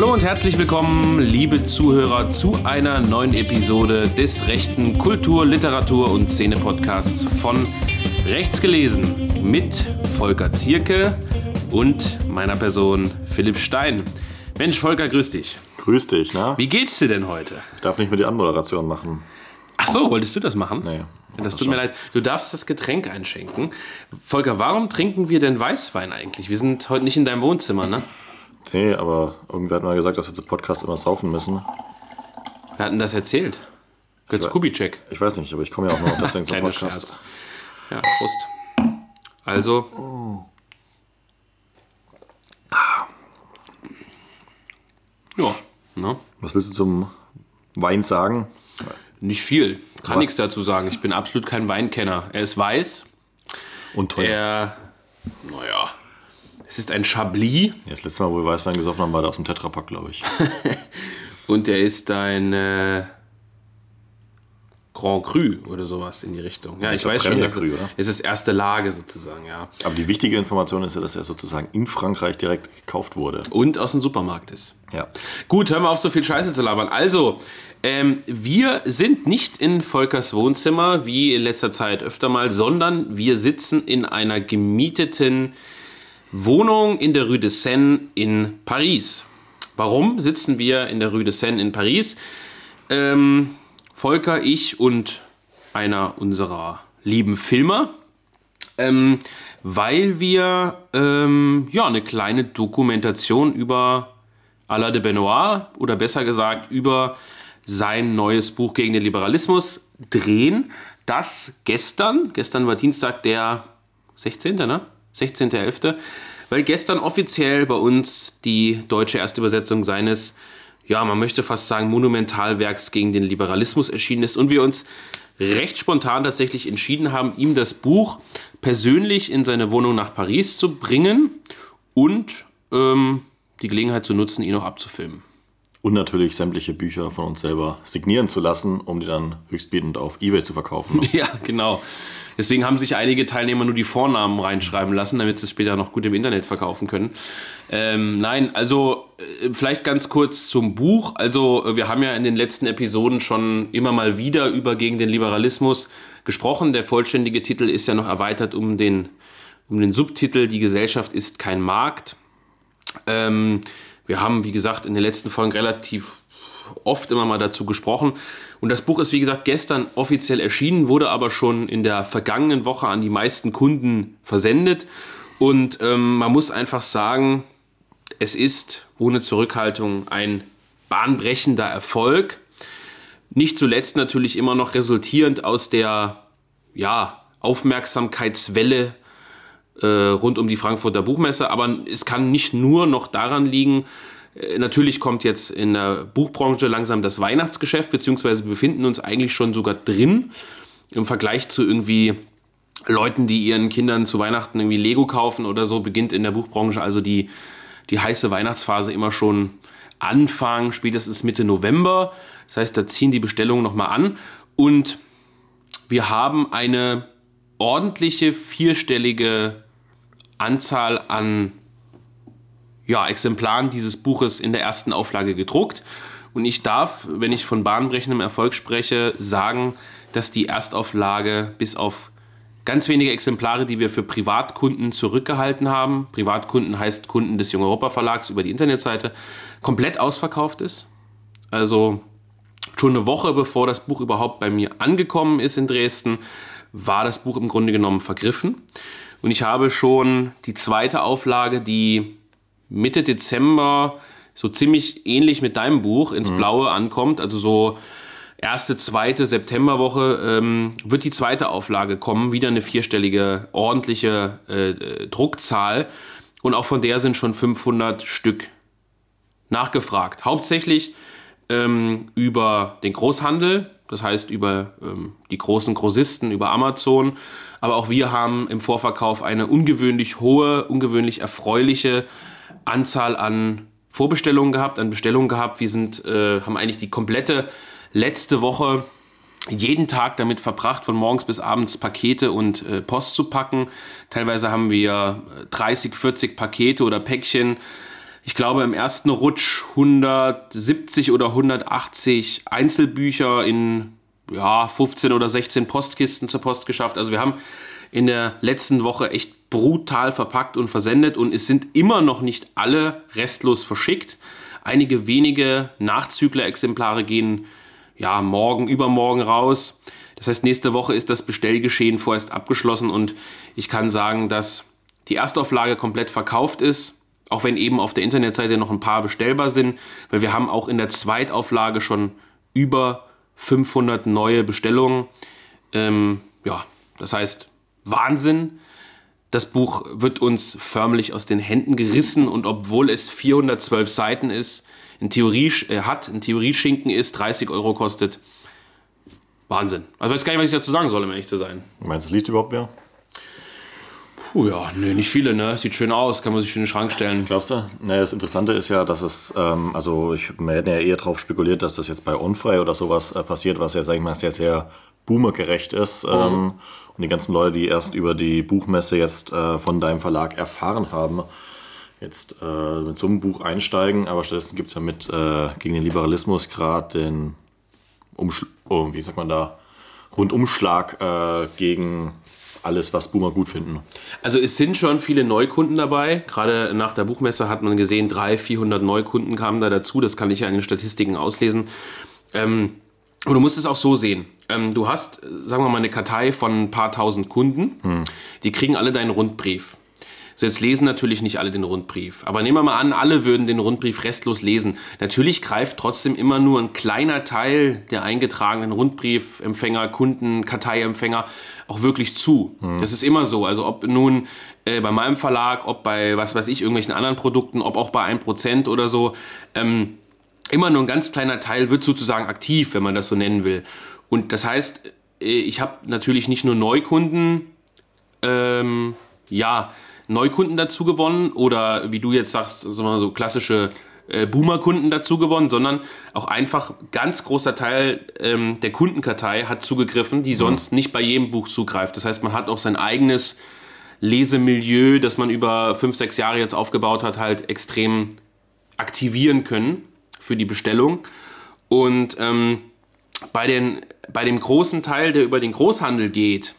Hallo und herzlich willkommen, liebe Zuhörer, zu einer neuen Episode des rechten Kultur-, Literatur- und Szene-Podcasts von Rechts gelesen mit Volker Zierke und meiner Person Philipp Stein. Mensch, Volker, grüß dich. Grüß dich, na? Wie geht's dir denn heute? Ich darf nicht mehr die Anmoderation machen. Ach so, wolltest du das machen? Nee. Das tut mir leid. Du darfst das Getränk einschenken. Volker, warum trinken wir denn Weißwein eigentlich? Wir sind heute nicht in deinem Wohnzimmer, ne? Nee, aber irgendwer hat mal gesagt, dass wir zu Podcast immer saufen müssen. Wir hatten das erzählt. Götz weiß- Kubitschek. Ich weiß nicht, aber ich komme ja auch nur deswegen zum Podcast. Scherz. Ja, Prost. Also. Ja, ne? Was willst du zum Wein sagen? Nicht viel. Kann nichts dazu sagen. Ich bin absolut kein Weinkenner. Er ist weiß. Und teuer. Er. Naja. Es ist ein Chablis. Ja, das letzte Mal, wo wir Weißwein gesoffen haben, war der aus dem Tetrapack, glaube ich. Und er ist ein äh, Grand Cru oder sowas in die Richtung. Ja, ich, glaub, weiß schon, Premier dass Cru, oder? es ist erste Lage sozusagen, ja. Aber die wichtige Information ist ja, dass er sozusagen in Frankreich direkt gekauft wurde. Und aus dem Supermarkt ist. Ja. Gut, hör mal auf, so viel Scheiße zu labern. Also, ähm, wir sind nicht in Volkers Wohnzimmer, wie in letzter Zeit öfter mal, sondern wir sitzen in einer gemieteten Wohnung in der Rue de Seine in Paris. Warum sitzen wir in der Rue de Seine in Paris? Ähm, Volker, ich und einer unserer lieben Filmer, ähm, weil wir ähm, ja, eine kleine Dokumentation über Alain de Benoit oder besser gesagt über sein neues Buch gegen den Liberalismus drehen, das gestern, gestern war Dienstag der 16., ne? 16.11., weil gestern offiziell bei uns die deutsche Erstübersetzung seines, ja, man möchte fast sagen, Monumentalwerks gegen den Liberalismus erschienen ist und wir uns recht spontan tatsächlich entschieden haben, ihm das Buch persönlich in seine Wohnung nach Paris zu bringen und ähm, die Gelegenheit zu nutzen, ihn auch abzufilmen. Und natürlich sämtliche Bücher von uns selber signieren zu lassen, um die dann höchstbietend auf Ebay zu verkaufen. Ja, genau. Deswegen haben sich einige Teilnehmer nur die Vornamen reinschreiben lassen, damit sie es später noch gut im Internet verkaufen können. Ähm, nein, also äh, vielleicht ganz kurz zum Buch. Also äh, wir haben ja in den letzten Episoden schon immer mal wieder über gegen den Liberalismus gesprochen. Der vollständige Titel ist ja noch erweitert um den, um den Subtitel Die Gesellschaft ist kein Markt. Ähm, wir haben, wie gesagt, in den letzten Folgen relativ oft immer mal dazu gesprochen. Und das Buch ist, wie gesagt, gestern offiziell erschienen, wurde aber schon in der vergangenen Woche an die meisten Kunden versendet. Und ähm, man muss einfach sagen, es ist ohne Zurückhaltung ein bahnbrechender Erfolg. Nicht zuletzt natürlich immer noch resultierend aus der ja, Aufmerksamkeitswelle äh, rund um die Frankfurter Buchmesse. Aber es kann nicht nur noch daran liegen, natürlich kommt jetzt in der Buchbranche langsam das Weihnachtsgeschäft, beziehungsweise wir befinden uns eigentlich schon sogar drin im Vergleich zu irgendwie Leuten, die ihren Kindern zu Weihnachten irgendwie Lego kaufen oder so, beginnt in der Buchbranche also die, die heiße Weihnachtsphase immer schon Anfang, spätestens Mitte November. Das heißt, da ziehen die Bestellungen nochmal an und wir haben eine ordentliche vierstellige Anzahl an ja, Exemplaren dieses Buches in der ersten Auflage gedruckt. Und ich darf, wenn ich von bahnbrechendem Erfolg spreche, sagen, dass die Erstauflage bis auf ganz wenige Exemplare, die wir für Privatkunden zurückgehalten haben, Privatkunden heißt Kunden des Jung Europa Verlags über die Internetseite, komplett ausverkauft ist. Also schon eine Woche bevor das Buch überhaupt bei mir angekommen ist in Dresden, war das Buch im Grunde genommen vergriffen. Und ich habe schon die zweite Auflage, die Mitte Dezember so ziemlich ähnlich mit deinem Buch ins Blaue ankommt, also so erste, zweite Septemberwoche ähm, wird die zweite Auflage kommen, wieder eine vierstellige, ordentliche äh, äh, Druckzahl und auch von der sind schon 500 Stück nachgefragt. Hauptsächlich ähm, über den Großhandel, das heißt über ähm, die großen Grossisten, über Amazon. Aber auch wir haben im Vorverkauf eine ungewöhnlich hohe, ungewöhnlich erfreuliche Anzahl an Vorbestellungen gehabt, an Bestellungen gehabt. Wir sind, äh, haben eigentlich die komplette letzte Woche jeden Tag damit verbracht, von morgens bis abends Pakete und äh, Post zu packen. Teilweise haben wir 30, 40 Pakete oder Päckchen ich glaube, im ersten Rutsch 170 oder 180 Einzelbücher in ja, 15 oder 16 Postkisten zur Post geschafft. Also wir haben in der letzten Woche echt brutal verpackt und versendet und es sind immer noch nicht alle restlos verschickt. Einige wenige Nachzügler-Exemplare gehen ja morgen, übermorgen raus. Das heißt, nächste Woche ist das Bestellgeschehen vorerst abgeschlossen und ich kann sagen, dass die Erstauflage komplett verkauft ist, auch wenn eben auf der Internetseite noch ein paar bestellbar sind, weil wir haben auch in der Zweitauflage schon über 500 neue Bestellungen. Ähm, ja, das heißt, Wahnsinn. Das Buch wird uns förmlich aus den Händen gerissen und obwohl es 412 Seiten ist, in Theorie äh, hat, in Theorie Schinken ist, 30 Euro kostet. Wahnsinn. Also ich weiß gar nicht, was ich dazu sagen soll, um ehrlich zu sein. Meinst du, es liest überhaupt wer? Puh, ja, nee, nicht viele, ne? Sieht schön aus, kann man sich in den Schrank stellen. Glaubst du? Naja, das Interessante ist ja, dass es, ähm, also ich, wir hätten ja eher darauf spekuliert, dass das jetzt bei Unfrei oder sowas äh, passiert, was ja, sag ich mal, sehr, sehr boomergerecht ist. Mhm. Ähm, und die ganzen Leute, die erst über die Buchmesse jetzt äh, von deinem Verlag erfahren haben, jetzt äh, mit so einem Buch einsteigen. Aber stattdessen gibt es ja mit äh, gegen den Liberalismus gerade den Umschl oh, wie sagt man da, Rundumschlag äh, gegen alles, was Boomer gut finden. Also es sind schon viele Neukunden dabei. Gerade nach der Buchmesse hat man gesehen, 300, 400 Neukunden kamen da dazu. Das kann ich ja in den Statistiken auslesen. Ähm, aber du musst es auch so sehen. Ähm, du hast, sagen wir mal, eine Kartei von ein paar tausend Kunden. Hm. Die kriegen alle deinen Rundbrief. So, jetzt lesen natürlich nicht alle den Rundbrief. Aber nehmen wir mal an, alle würden den Rundbrief restlos lesen. Natürlich greift trotzdem immer nur ein kleiner Teil der eingetragenen Rundbriefempfänger, Kunden, Karteiempfänger auch wirklich zu. Hm. Das ist immer so. Also ob nun äh, bei meinem Verlag, ob bei, was weiß ich, irgendwelchen anderen Produkten, ob auch bei 1% oder so. Ähm, immer nur ein ganz kleiner Teil wird sozusagen aktiv, wenn man das so nennen will. Und das heißt, äh, ich habe natürlich nicht nur Neukunden, ähm, ja, Neukunden dazu gewonnen oder wie du jetzt sagst, so klassische äh, Boomer-Kunden dazu gewonnen, sondern auch einfach ganz großer Teil ähm, der Kundenkartei hat zugegriffen, die mhm. sonst mhm. nicht bei jedem Buch zugreift. Das heißt, man hat auch sein eigenes Lesemilieu, das man über fünf, sechs Jahre jetzt aufgebaut hat, halt extrem aktivieren können für die Bestellung. Und ähm, bei, den, bei dem großen Teil, der über den Großhandel geht,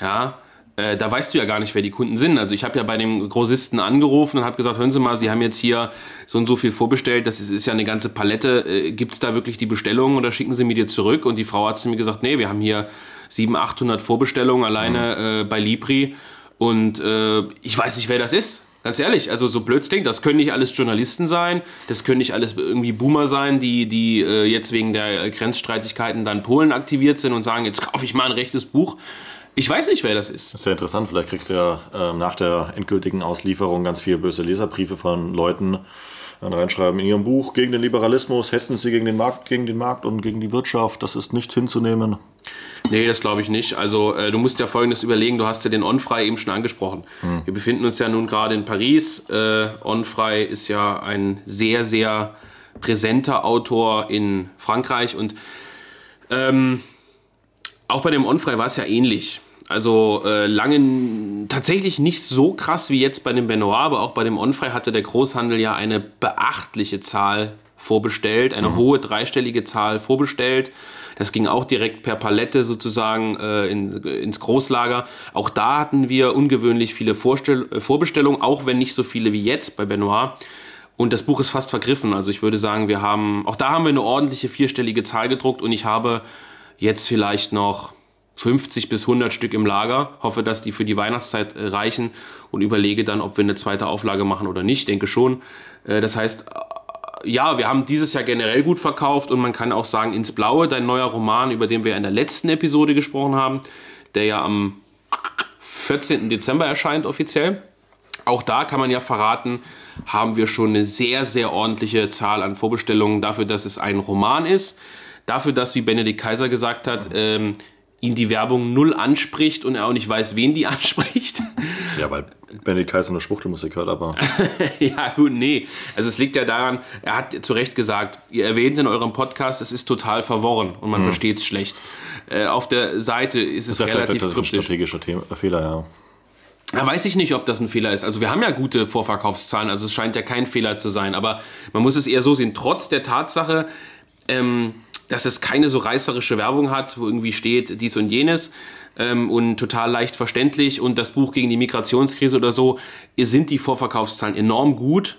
ja, äh, da weißt du ja gar nicht, wer die Kunden sind. Also ich habe ja bei dem Großisten angerufen und habe gesagt, hören Sie mal, Sie haben jetzt hier so und so viel vorbestellt, das ist, ist ja eine ganze Palette. Äh, Gibt es da wirklich die Bestellung oder schicken Sie mir die zurück? Und die Frau hat zu mir gesagt, nee, wir haben hier 700, 800 Vorbestellungen alleine mhm. äh, bei Libri und äh, ich weiß nicht, wer das ist. Ganz ehrlich, also so blöd klingt, das können nicht alles Journalisten sein, das können nicht alles irgendwie Boomer sein, die, die äh, jetzt wegen der Grenzstreitigkeiten dann Polen aktiviert sind und sagen, jetzt kaufe ich mal ein rechtes Buch. Ich weiß nicht, wer das ist. Das ist ja interessant. Vielleicht kriegst du ja äh, nach der endgültigen Auslieferung ganz viele böse Leserbriefe von Leuten, dann reinschreiben in ihrem Buch gegen den Liberalismus, hetzen sie gegen den Markt, gegen den Markt und gegen die Wirtschaft. Das ist nicht hinzunehmen. Nee, das glaube ich nicht. Also äh, du musst ja Folgendes überlegen, du hast ja den Onfrei eben schon angesprochen. Hm. Wir befinden uns ja nun gerade in Paris. Äh, Onfrei ist ja ein sehr, sehr präsenter Autor in Frankreich und ähm, auch bei dem Onfrei war es ja ähnlich. Also äh, lange tatsächlich nicht so krass wie jetzt bei dem Benoit, aber auch bei dem Onfrei hatte der Großhandel ja eine beachtliche Zahl vorbestellt, eine mhm. hohe dreistellige Zahl vorbestellt. Das ging auch direkt per Palette sozusagen äh, in, ins Großlager. Auch da hatten wir ungewöhnlich viele Vorstell äh, Vorbestellungen, auch wenn nicht so viele wie jetzt bei Benoit. Und das Buch ist fast vergriffen. Also ich würde sagen, wir haben, auch da haben wir eine ordentliche vierstellige Zahl gedruckt und ich habe jetzt vielleicht noch 50 bis 100 Stück im Lager. Hoffe, dass die für die Weihnachtszeit äh, reichen und überlege dann, ob wir eine zweite Auflage machen oder nicht. Denke schon. Äh, das heißt, ja, wir haben dieses Jahr generell gut verkauft und man kann auch sagen, ins Blaue, dein neuer Roman, über den wir in der letzten Episode gesprochen haben, der ja am 14. Dezember erscheint offiziell. Auch da kann man ja verraten, haben wir schon eine sehr, sehr ordentliche Zahl an Vorbestellungen dafür, dass es ein Roman ist. Dafür, dass, wie Benedikt Kaiser gesagt hat, ähm, ihn die Werbung null anspricht und er auch nicht weiß, wen die anspricht. Ja, weil Benedikt Kaiser eine Schwuchtelmusik hört, aber. ja, gut, nee. Also es liegt ja daran, er hat zu Recht gesagt, ihr erwähnt in eurem Podcast, es ist total verworren und man hm. versteht es schlecht. Äh, auf der Seite ist es das relativ Das ist ein strategischer Thema, Fehler, ja. Da weiß ich nicht, ob das ein Fehler ist. Also wir haben ja gute Vorverkaufszahlen, also es scheint ja kein Fehler zu sein. Aber man muss es eher so sehen, trotz der Tatsache, ähm, dass es keine so reißerische Werbung hat, wo irgendwie steht dies und jenes ähm, und total leicht verständlich und das Buch gegen die Migrationskrise oder so, sind die Vorverkaufszahlen enorm gut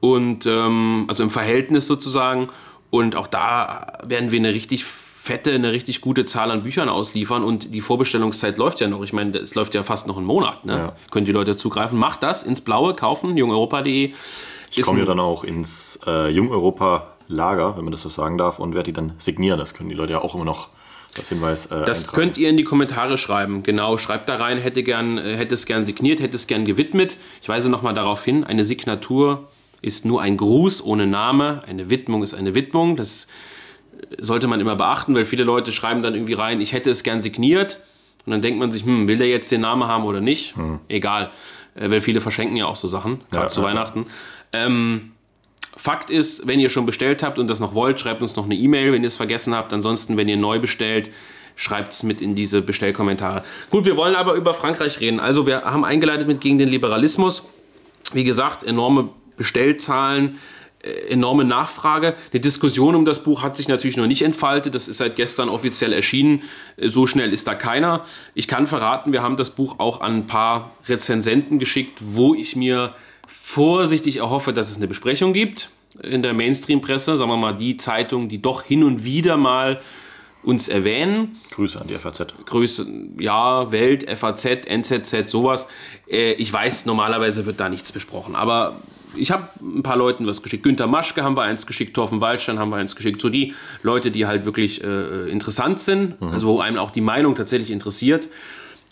und ähm, also im Verhältnis sozusagen. Und auch da werden wir eine richtig fette, eine richtig gute Zahl an Büchern ausliefern und die Vorbestellungszeit läuft ja noch. Ich meine, es läuft ja fast noch einen Monat. Ne? Ja. Können die Leute zugreifen. Macht das ins Blaue, kaufen, jungeuropa.de. Ich komme ja dann auch ins äh, Jungeuropa-Lager, wenn man das so sagen darf, und werde die dann signieren. Das können die Leute ja auch immer noch als Hinweis. Äh, das eintragen. könnt ihr in die Kommentare schreiben. Genau, schreibt da rein, hätte, gern, äh, hätte es gern signiert, hätte es gern gewidmet. Ich weise nochmal darauf hin, eine Signatur ist nur ein Gruß ohne Name. Eine Widmung ist eine Widmung. Das sollte man immer beachten, weil viele Leute schreiben dann irgendwie rein, ich hätte es gern signiert. Und dann denkt man sich, hm, will der jetzt den Namen haben oder nicht? Hm. Egal. Äh, weil viele verschenken ja auch so Sachen, gerade ja, zu ja, Weihnachten. Ähm, Fakt ist, wenn ihr schon bestellt habt und das noch wollt, schreibt uns noch eine E-Mail, wenn ihr es vergessen habt. Ansonsten, wenn ihr neu bestellt, schreibt es mit in diese Bestellkommentare. Gut, wir wollen aber über Frankreich reden. Also wir haben eingeleitet mit gegen den Liberalismus. Wie gesagt, enorme Bestellzahlen, äh, enorme Nachfrage. Die Diskussion um das Buch hat sich natürlich noch nicht entfaltet. Das ist seit gestern offiziell erschienen. Äh, so schnell ist da keiner. Ich kann verraten, wir haben das Buch auch an ein paar Rezensenten geschickt, wo ich mir vorsichtig erhoffe, dass es eine Besprechung gibt in der Mainstream-Presse. Sagen wir mal, die Zeitungen, die doch hin und wieder mal uns erwähnen. Grüße an die FAZ. Grüße, ja, Welt, FAZ, NZZ, sowas. Äh, ich weiß, normalerweise wird da nichts besprochen, aber ich habe ein paar Leuten was geschickt. Günter Maschke haben wir eins geschickt, Torfen Waldstein haben wir eins geschickt. So die Leute, die halt wirklich äh, interessant sind, mhm. also wo einem auch die Meinung tatsächlich interessiert.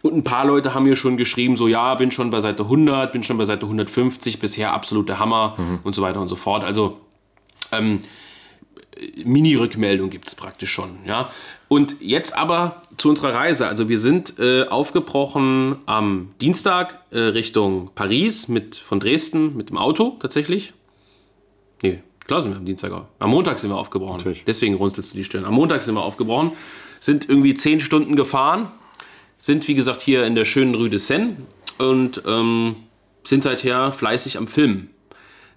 Und ein paar Leute haben mir schon geschrieben, so ja, bin schon bei Seite 100, bin schon bei Seite 150, bisher absolute Hammer mhm. und so weiter und so fort. Also ähm, Mini-Rückmeldung gibt es praktisch schon. Ja? Und jetzt aber zu unserer Reise. Also wir sind äh, aufgebrochen am Dienstag äh, Richtung Paris mit, von Dresden mit dem Auto tatsächlich. Nee, klar sind wir am Dienstag. Am Montag sind wir aufgebrochen. Natürlich. Deswegen runzelst du die Stirn. Am Montag sind wir aufgebrochen, sind irgendwie zehn Stunden gefahren, sind wie gesagt hier in der schönen Rue de Seine und ähm, sind seither fleißig am Filmen.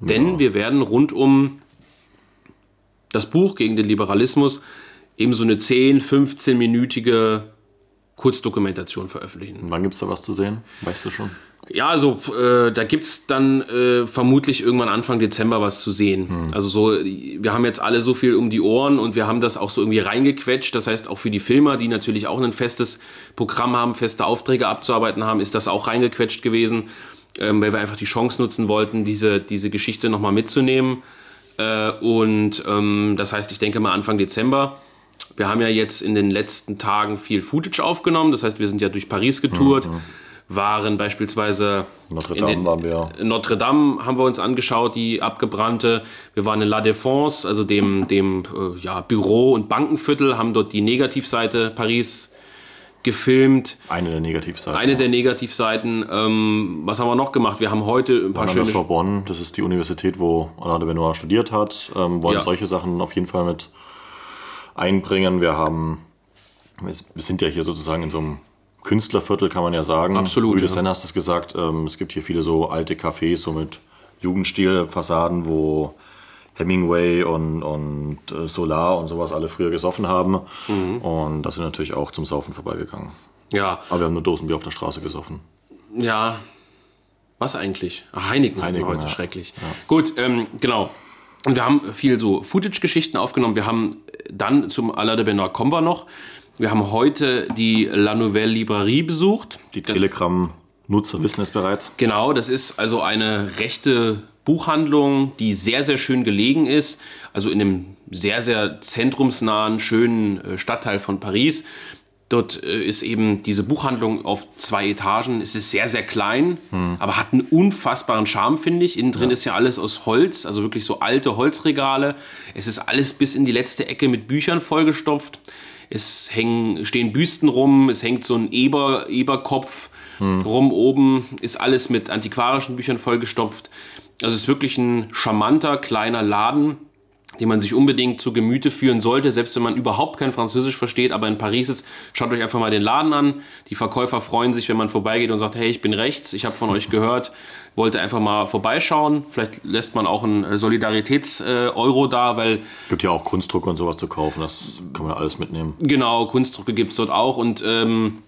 Ja. Denn wir werden rund um das Buch gegen den Liberalismus eben so eine 10, 15-minütige Kurzdokumentation veröffentlichen. wann gibt es da was zu sehen? Weißt du schon? Ja, also äh, da gibt es dann äh, vermutlich irgendwann Anfang Dezember was zu sehen. Hm. Also so, wir haben jetzt alle so viel um die Ohren und wir haben das auch so irgendwie reingequetscht. Das heißt, auch für die Filmer, die natürlich auch ein festes Programm haben, feste Aufträge abzuarbeiten haben, ist das auch reingequetscht gewesen, ähm, weil wir einfach die Chance nutzen wollten, diese, diese Geschichte nochmal mitzunehmen. Äh, und ähm, das heißt, ich denke mal Anfang Dezember. Wir haben ja jetzt in den letzten Tagen viel Footage aufgenommen. Das heißt, wir sind ja durch Paris getourt. Mhm. Waren beispielsweise Notre Dame den, waren wir. Notre Dame haben wir uns angeschaut, die abgebrannte. Wir waren in La Défense, also dem, dem äh, ja, Büro- und Bankenviertel, haben dort die Negativseite Paris gefilmt. Eine der Negativseiten. Eine der Negativseiten. Ähm, was haben wir noch gemacht? Wir haben heute ein paar schöne... Sorbonne, das ist die Universität, wo Alain de Benoit studiert hat. Ähm, wollen ja. solche Sachen auf jeden Fall mit einbringen. Wir haben... Wir sind ja hier sozusagen in so einem Künstlerviertel, kann man ja sagen. Absolut. Rue ja. hast es gesagt. Ähm, es gibt hier viele so alte Cafés, so mit Jugendstilfassaden, wo Hemingway und, und äh, Solar und sowas alle früher gesoffen haben. Mhm. Und da sind natürlich auch zum Saufen vorbeigegangen. Ja. Aber wir haben nur Dosenbier auf der Straße gesoffen. Ja. Was eigentlich? Ach, Heineken, Heineken heute ja. schrecklich. Ja. Gut, ähm, genau. Und wir haben viel so Footage-Geschichten aufgenommen. Wir haben dann zum Alain de Benoit kommen wir noch. Wir haben heute die La Nouvelle Librairie besucht. Die Telegram-Nutzer wissen es bereits. Genau, das ist also eine rechte Buchhandlung, die sehr, sehr schön gelegen ist, also in einem sehr, sehr zentrumsnahen, schönen äh, Stadtteil von Paris. Dort äh, ist eben diese Buchhandlung auf zwei Etagen. Es ist sehr, sehr klein, hm. aber hat einen unfassbaren Charme, finde ich. Innen drin ja. ist ja alles aus Holz, also wirklich so alte Holzregale. Es ist alles bis in die letzte Ecke mit Büchern vollgestopft. Es hängen, stehen Büsten rum, es hängt so ein Eber, Eberkopf hm. rum oben, ist alles mit antiquarischen Büchern vollgestopft. Also es ist wirklich ein charmanter kleiner Laden, den man sich unbedingt zu Gemüte führen sollte, selbst wenn man überhaupt kein Französisch versteht, aber in Paris ist, schaut euch einfach mal den Laden an. Die Verkäufer freuen sich, wenn man vorbeigeht und sagt, hey, ich bin rechts, ich habe von euch gehört, wollte einfach mal vorbeischauen. Vielleicht lässt man auch einen Solidaritäts-Euro äh, da, weil... Gibt ja auch Kunstdrucke und sowas zu kaufen, das kann man alles mitnehmen. Genau, Kunstdrucke gibt es dort auch und... Ähm,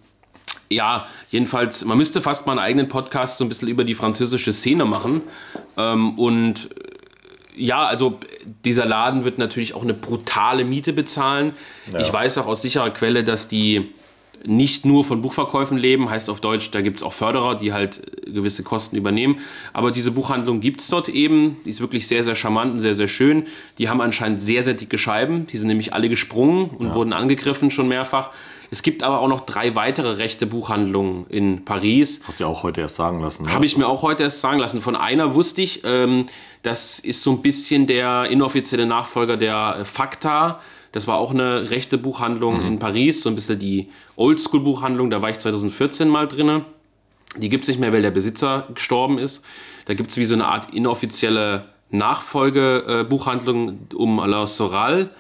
ja, jedenfalls, man müsste fast mal einen eigenen Podcast so ein bisschen über die französische Szene machen. Ähm, und ja, also dieser Laden wird natürlich auch eine brutale Miete bezahlen. Ja. Ich weiß auch aus sicherer Quelle, dass die nicht nur von Buchverkäufen leben, heißt auf Deutsch, da gibt es auch Förderer, die halt gewisse Kosten übernehmen. Aber diese Buchhandlung gibt es dort eben. Die ist wirklich sehr, sehr charmant und sehr, sehr schön. Die haben anscheinend sehr, sehr dicke Scheiben. Die sind nämlich alle gesprungen und ja. wurden angegriffen schon mehrfach. Es gibt aber auch noch drei weitere rechte Buchhandlungen in Paris. Hast du ja auch heute erst sagen lassen. Ne? Habe ich mir auch heute erst sagen lassen. Von einer wusste ich, ähm, das ist so ein bisschen der inoffizielle Nachfolger der Fakta. Das war auch eine rechte Buchhandlung mhm. in Paris, so ein bisschen die Oldschool-Buchhandlung. Da war ich 2014 mal drin. Die gibt es nicht mehr, weil der Besitzer gestorben ist. Da gibt es wie so eine Art inoffizielle Nachfolgebuchhandlung äh, um Alain Soral.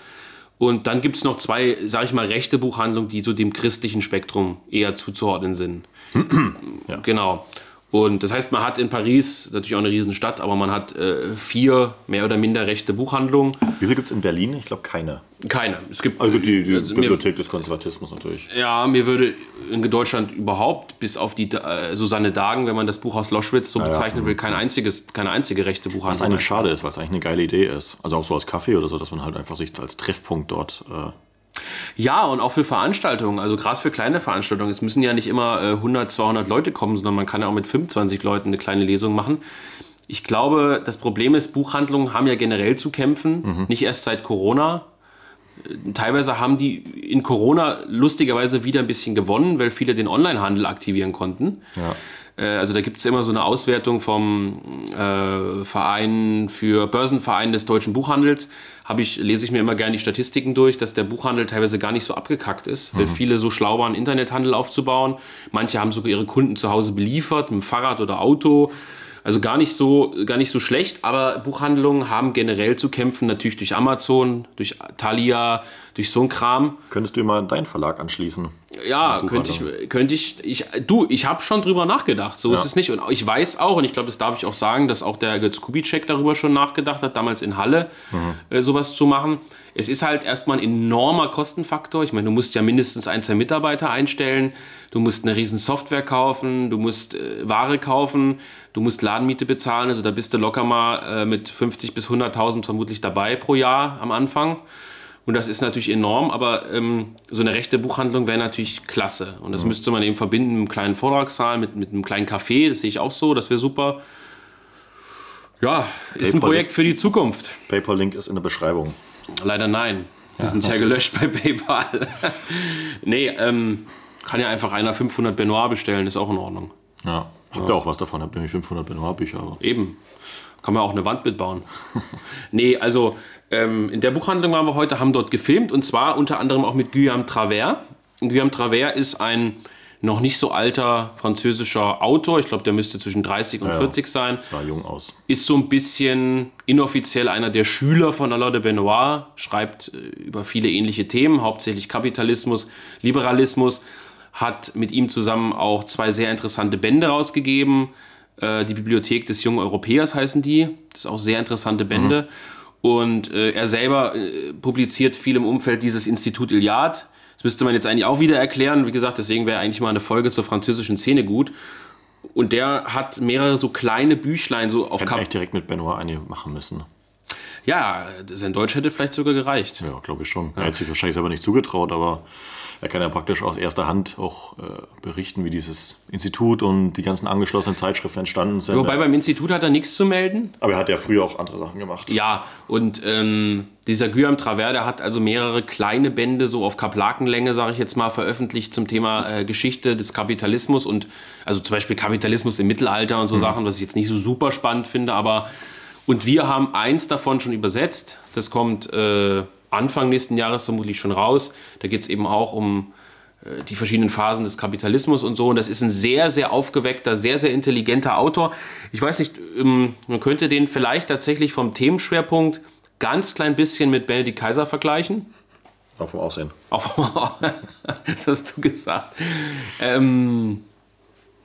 Und dann gibt es noch zwei, sage ich mal, rechte Buchhandlungen, die so dem christlichen Spektrum eher zuzuordnen sind. ja. Genau. Und das heißt, man hat in Paris natürlich auch eine Riesenstadt, aber man hat äh, vier mehr oder minder rechte Buchhandlungen. Wie viele gibt es in Berlin? Ich glaube keine. Keine. Es gibt also die, die also Bibliothek mir, des Konservatismus natürlich. Ja, mir würde in Deutschland überhaupt, bis auf die äh, Susanne Dagen, wenn man das Buch aus Loschwitz so ja, bezeichnen ja. will, kein einziges, keine einzige rechte Buchhandlung. Was eigentlich schade ist, weil es eigentlich eine geile Idee ist. Also auch so als Kaffee oder so, dass man halt einfach sich als Treffpunkt dort äh, ja, und auch für Veranstaltungen, also gerade für kleine Veranstaltungen. Es müssen ja nicht immer äh, 100, 200 Leute kommen, sondern man kann ja auch mit 25 Leuten eine kleine Lesung machen. Ich glaube, das Problem ist, Buchhandlungen haben ja generell zu kämpfen, mhm. nicht erst seit Corona. Äh, teilweise haben die in Corona lustigerweise wieder ein bisschen gewonnen, weil viele den Onlinehandel aktivieren konnten. Ja. Äh, also da gibt es immer so eine Auswertung vom äh, Verein für Börsenverein des deutschen Buchhandels. Habe ich, lese ich mir immer gerne die Statistiken durch, dass der Buchhandel teilweise gar nicht so abgekackt ist, weil mhm. viele so schlau waren, Internethandel aufzubauen. Manche haben sogar ihre Kunden zu Hause beliefert, mit dem Fahrrad oder Auto. Also gar nicht so, gar nicht so schlecht, aber Buchhandlungen haben generell zu kämpfen, natürlich durch Amazon, durch Thalia, durch so ein Kram. Könntest du mal deinen Verlag anschließen? Ja, könnte ich, könnte ich, ich, du, ich habe schon drüber nachgedacht, so ja. ist es nicht. Und ich weiß auch, und ich glaube, das darf ich auch sagen, dass auch der Götz Kubitschek darüber schon nachgedacht hat, damals in Halle mhm. äh, sowas zu machen. Es ist halt erstmal ein enormer Kostenfaktor. Ich meine, du musst ja mindestens ein, zwei Mitarbeiter einstellen, du musst eine riesen Software kaufen, du musst äh, Ware kaufen, du musst Ladenmiete bezahlen. Also da bist du locker mal äh, mit 50 bis 100.000 vermutlich dabei pro Jahr am Anfang. Und das ist natürlich enorm, aber ähm, so eine rechte Buchhandlung wäre natürlich klasse. Und das mhm. müsste man eben verbinden mit einem kleinen Vortragssaal, mit, mit einem kleinen Café, das sehe ich auch so, das wäre super. Ja, ist ein Projekt für die Zukunft. PayPal-Link ist in der Beschreibung. Leider nein. Wir ja. sind ja gelöscht bei PayPal. nee, ähm, kann ja einfach einer 500 Benoit bestellen, ist auch in Ordnung. Ja, habt ihr ja. auch was davon, habt nämlich 500 Benoit-Bücher. Eben. Kann man auch eine Wand mitbauen. nee, also ähm, in der Buchhandlung waren wir heute, haben dort gefilmt und zwar unter anderem auch mit Guillaume Travers. Guillaume Travers ist ein noch nicht so alter französischer Autor. Ich glaube, der müsste zwischen 30 und ja, 40 sein. Sah jung aus. Ist so ein bisschen inoffiziell einer der Schüler von Alain de Benoit, schreibt äh, über viele ähnliche Themen, hauptsächlich Kapitalismus, Liberalismus, hat mit ihm zusammen auch zwei sehr interessante Bände rausgegeben. Äh, die Bibliothek des jungen Europäers heißen die. Das sind auch sehr interessante Bände. Mhm. Und äh, er selber äh, publiziert viel im Umfeld dieses Institut Iliad. Das müsste man jetzt eigentlich auch wieder erklären. Wie gesagt, deswegen wäre eigentlich mal eine Folge zur französischen Szene gut. Und der hat mehrere so kleine Büchlein so auf Hätte eigentlich direkt mit Benoit eine machen müssen. Ja, sein Deutsch hätte vielleicht sogar gereicht. Ja, glaube ich schon. Ja. Er hat sich wahrscheinlich selber nicht zugetraut, aber er kann ja praktisch aus erster Hand auch äh, berichten, wie dieses Institut und die ganzen angeschlossenen Zeitschriften entstanden sind. Wobei beim Institut hat er nichts zu melden. Aber er hat ja früher auch andere Sachen gemacht. Ja, und ähm, dieser Guillaume Travers, der hat also mehrere kleine Bände so auf Kaplakenlänge, sage ich jetzt mal, veröffentlicht zum Thema äh, Geschichte des Kapitalismus und also zum Beispiel Kapitalismus im Mittelalter und so mhm. Sachen, was ich jetzt nicht so super spannend finde, aber und wir haben eins davon schon übersetzt. Das kommt äh, Anfang nächsten Jahres vermutlich schon raus. Da geht es eben auch um äh, die verschiedenen Phasen des Kapitalismus und so. Und das ist ein sehr, sehr aufgeweckter, sehr, sehr intelligenter Autor. Ich weiß nicht, ähm, man könnte den vielleicht tatsächlich vom Themenschwerpunkt ganz klein bisschen mit Benedikt Kaiser vergleichen. Auch vom Aussehen. Auch vom das hast du gesagt. Ähm,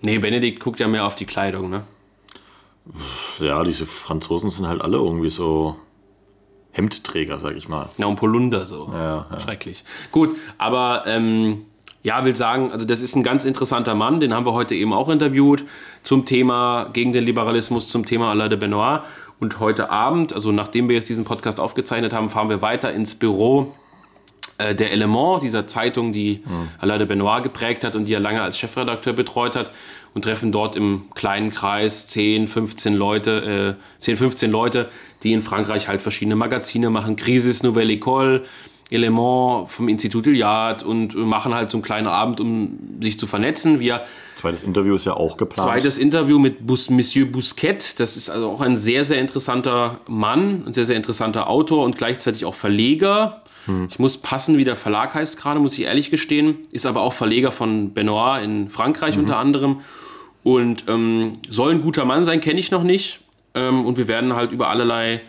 nee, Benedikt guckt ja mehr auf die Kleidung, ne? Ja, diese Franzosen sind halt alle irgendwie so Hemdträger, sag ich mal. Ja, und Polunder so. Ja, ja. Schrecklich. Gut, aber ähm, ja, will sagen, also das ist ein ganz interessanter Mann, den haben wir heute eben auch interviewt zum Thema gegen den Liberalismus, zum Thema Alain de Benoit. Und heute Abend, also nachdem wir jetzt diesen Podcast aufgezeichnet haben, fahren wir weiter ins Büro äh, der Element, dieser Zeitung, die mhm. Alain de Benoit geprägt hat und die er lange als Chefredakteur betreut hat und treffen dort im kleinen Kreis 10, 15 Leute, äh, 10, 15 Leute, die in Frankreich halt verschiedene Magazine machen. Crisis Nouvelle École, Element vom Institut Iliad und machen halt so einen kleinen Abend, um sich zu vernetzen. Wir Zweites Interview ist ja auch geplant. Zweites Interview mit Bus, Monsieur Bousquet. Das ist also auch ein sehr, sehr interessanter Mann, ein sehr, sehr interessanter Autor und gleichzeitig auch Verleger. Hm. Ich muss passen, wie der Verlag heißt gerade, muss ich ehrlich gestehen. Ist aber auch Verleger von Benoit in Frankreich mhm. unter anderem. Und ähm, soll ein guter Mann sein, kenne ich noch nicht. Ähm, und wir werden halt über allerlei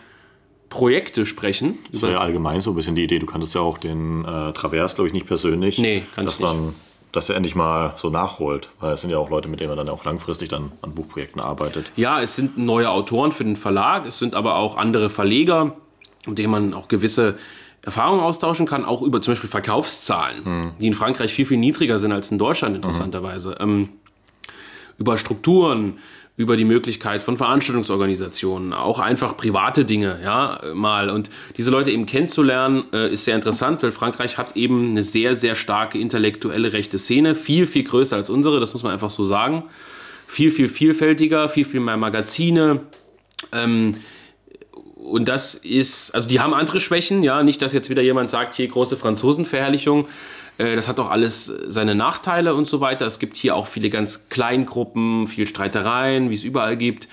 Projekte sprechen. Das wäre ja allgemein so ein bisschen die Idee. Du kanntest ja auch den äh, Travers, glaube ich, nicht persönlich. Nee, kann dass ich nicht. Dann, dass er endlich mal so nachholt. Weil es sind ja auch Leute, mit denen man dann auch langfristig dann an Buchprojekten arbeitet. Ja, es sind neue Autoren für den Verlag. Es sind aber auch andere Verleger, mit denen man auch gewisse Erfahrungen austauschen kann, auch über zum Beispiel Verkaufszahlen, hm. die in Frankreich viel, viel niedriger sind als in Deutschland interessanterweise. Mhm. Ähm, über Strukturen, über die Möglichkeit von Veranstaltungsorganisationen, auch einfach private Dinge, ja, mal. Und diese Leute eben kennenzulernen, äh, ist sehr interessant, weil Frankreich hat eben eine sehr, sehr starke intellektuelle rechte Szene, viel, viel größer als unsere, das muss man einfach so sagen. Viel, viel vielfältiger, viel, viel mehr Magazine. Ähm, und das ist, also die haben andere Schwächen, ja, nicht, dass jetzt wieder jemand sagt, hier große Franzosenverherrlichung, das hat doch alles seine Nachteile und so weiter. Es gibt hier auch viele ganz Kleingruppen, viel Streitereien, wie es überall gibt.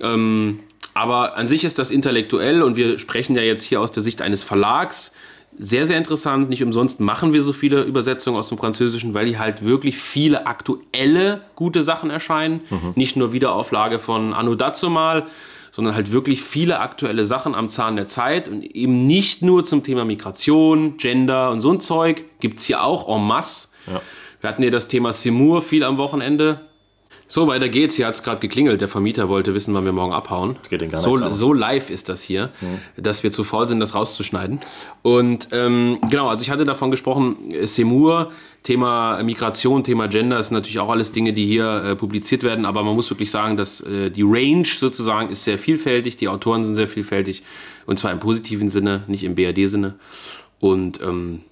Ähm, aber an sich ist das intellektuell und wir sprechen ja jetzt hier aus der Sicht eines Verlags. Sehr, sehr interessant. Nicht umsonst machen wir so viele Übersetzungen aus dem Französischen, weil hier halt wirklich viele aktuelle gute Sachen erscheinen. Mhm. Nicht nur Wiederauflage von Anno Dazumal, sondern halt wirklich viele aktuelle Sachen am Zahn der Zeit und eben nicht nur zum Thema Migration, Gender und so ein Zeug, gibt es hier auch en masse. Ja. Wir hatten ja das Thema Simur viel am Wochenende. So, weiter geht's. Hier hat es gerade geklingelt. Der Vermieter wollte wissen, wann wir morgen abhauen. Das geht gar so, so live ist das hier, mhm. dass wir zu faul sind, das rauszuschneiden. Und ähm, genau, also ich hatte davon gesprochen, Semur, Thema Migration, Thema Gender, ist natürlich auch alles Dinge, die hier äh, publiziert werden. Aber man muss wirklich sagen, dass äh, die Range sozusagen ist sehr vielfältig. Die Autoren sind sehr vielfältig. Und zwar im positiven Sinne, nicht im BRD-Sinne. Und ähm,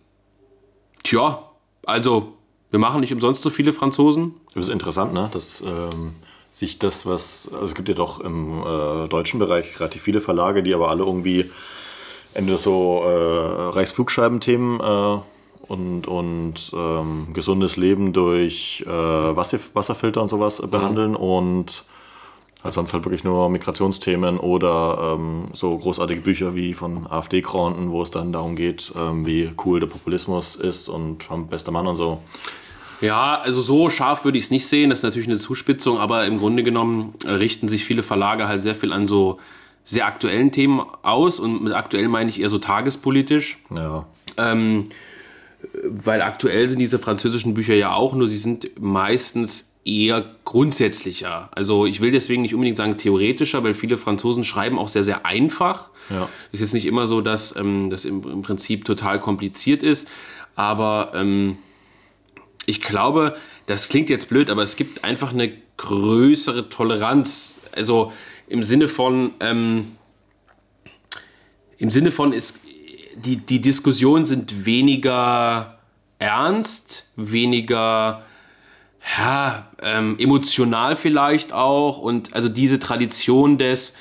tja, also wir machen nicht umsonst so viele Franzosen. Das ist interessant, ne? dass ähm, sich das, was, also es gibt ja doch im äh, deutschen Bereich relativ viele Verlage, die aber alle irgendwie entweder so äh, Reichsflugscheibenthemen äh, und, und ähm, gesundes Leben durch äh, Wasser, Wasserfilter und sowas behandeln mhm. und also sonst halt wirklich nur Migrationsthemen oder ähm, so großartige Bücher wie von AfD-Kronten, wo es dann darum geht, ähm, wie cool der Populismus ist und Trump bester Mann und so. Ja, also so scharf würde ich es nicht sehen. Das ist natürlich eine Zuspitzung, aber im Grunde genommen richten sich viele Verlage halt sehr viel an so sehr aktuellen Themen aus. Und mit aktuell meine ich eher so tagespolitisch. Ja. Ähm, weil aktuell sind diese französischen Bücher ja auch, nur sie sind meistens eher grundsätzlicher. Also ich will deswegen nicht unbedingt sagen theoretischer, weil viele Franzosen schreiben auch sehr, sehr einfach. Ja. Ist jetzt nicht immer so, dass ähm, das im, im, Prinzip total kompliziert ist, aber ähm, ich glaube, das klingt jetzt blöd, aber es gibt einfach eine größere Toleranz. Also im Sinne von, ähm, im Sinne von ist, die, die Diskussionen sind weniger ernst, weniger ja, ähm, emotional vielleicht auch und also diese Tradition des,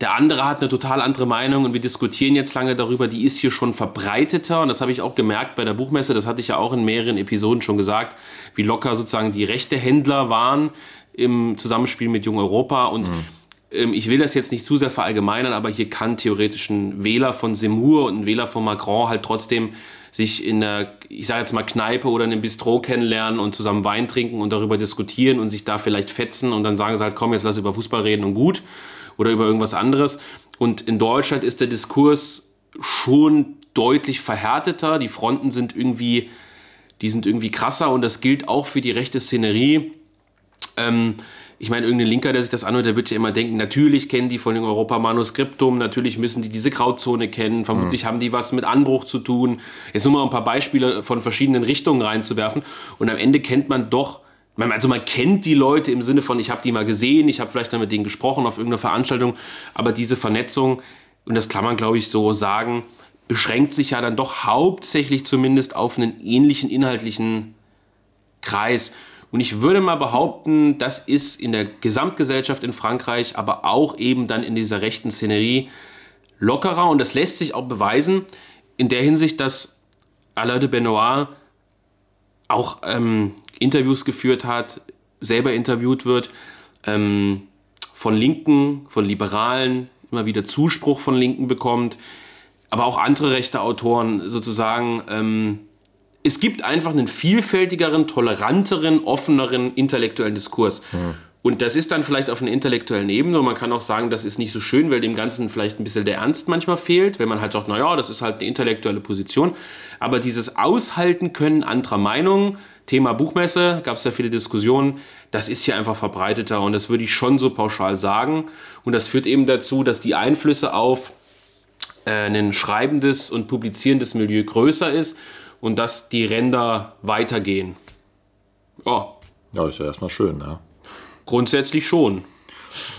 der andere hat eine total andere Meinung und wir diskutieren jetzt lange darüber, die ist hier schon verbreiteter und das habe ich auch gemerkt bei der Buchmesse, das hatte ich ja auch in mehreren Episoden schon gesagt, wie locker sozusagen die rechte Händler waren im Zusammenspiel mit Jung Europa und mhm. ähm, ich will das jetzt nicht zu sehr verallgemeinern, aber hier kann theoretisch ein Wähler von Semur und ein Wähler von Macron halt trotzdem sich in der, ich sage jetzt mal Kneipe oder in einem Bistro kennenlernen und zusammen Wein trinken und darüber diskutieren und sich da vielleicht fetzen und dann sagen sie halt, komm, jetzt lass über Fußball reden und gut. oder über irgendwas anderes. Und in Deutschland ist der Diskurs schon deutlich verhärteter. Die Fronten sind irgendwie, die sind irgendwie krasser und das gilt auch für die rechte Szenerie. Ähm, ich meine, irgendein Linker, der sich das anhört, der wird ja immer denken, natürlich kennen die von dem Europa-Manuskriptum, natürlich müssen die diese Grauzone kennen, vermutlich mhm. haben die was mit Anbruch zu tun. Jetzt nur mal ein paar Beispiele von verschiedenen Richtungen reinzuwerfen und am Ende kennt man doch, also man kennt die Leute im Sinne von, ich habe die mal gesehen, ich habe vielleicht dann mit denen gesprochen auf irgendeiner Veranstaltung, aber diese Vernetzung, und das kann man glaube ich so sagen, beschränkt sich ja dann doch hauptsächlich zumindest auf einen ähnlichen inhaltlichen Kreis. Und ich würde mal behaupten, das ist in der Gesamtgesellschaft in Frankreich, aber auch eben dann in dieser rechten Szenerie lockerer. Und das lässt sich auch beweisen in der Hinsicht, dass Alain de Benoit auch ähm, Interviews geführt hat, selber interviewt wird, ähm, von Linken, von Liberalen, immer wieder Zuspruch von Linken bekommt, aber auch andere rechte Autoren sozusagen ähm, es gibt einfach einen vielfältigeren, toleranteren, offeneren intellektuellen Diskurs. Mhm. Und das ist dann vielleicht auf einer intellektuellen Ebene. Und man kann auch sagen, das ist nicht so schön, weil dem Ganzen vielleicht ein bisschen der Ernst manchmal fehlt, wenn man halt sagt, naja, das ist halt eine intellektuelle Position. Aber dieses Aushalten können anderer Meinungen, Thema Buchmesse, gab es da viele Diskussionen, das ist hier einfach verbreiteter und das würde ich schon so pauschal sagen. Und das führt eben dazu, dass die Einflüsse auf äh, ein schreibendes und publizierendes Milieu größer ist und dass die Ränder weitergehen. Oh. Ja, ist ja erstmal schön, ja. Grundsätzlich schon.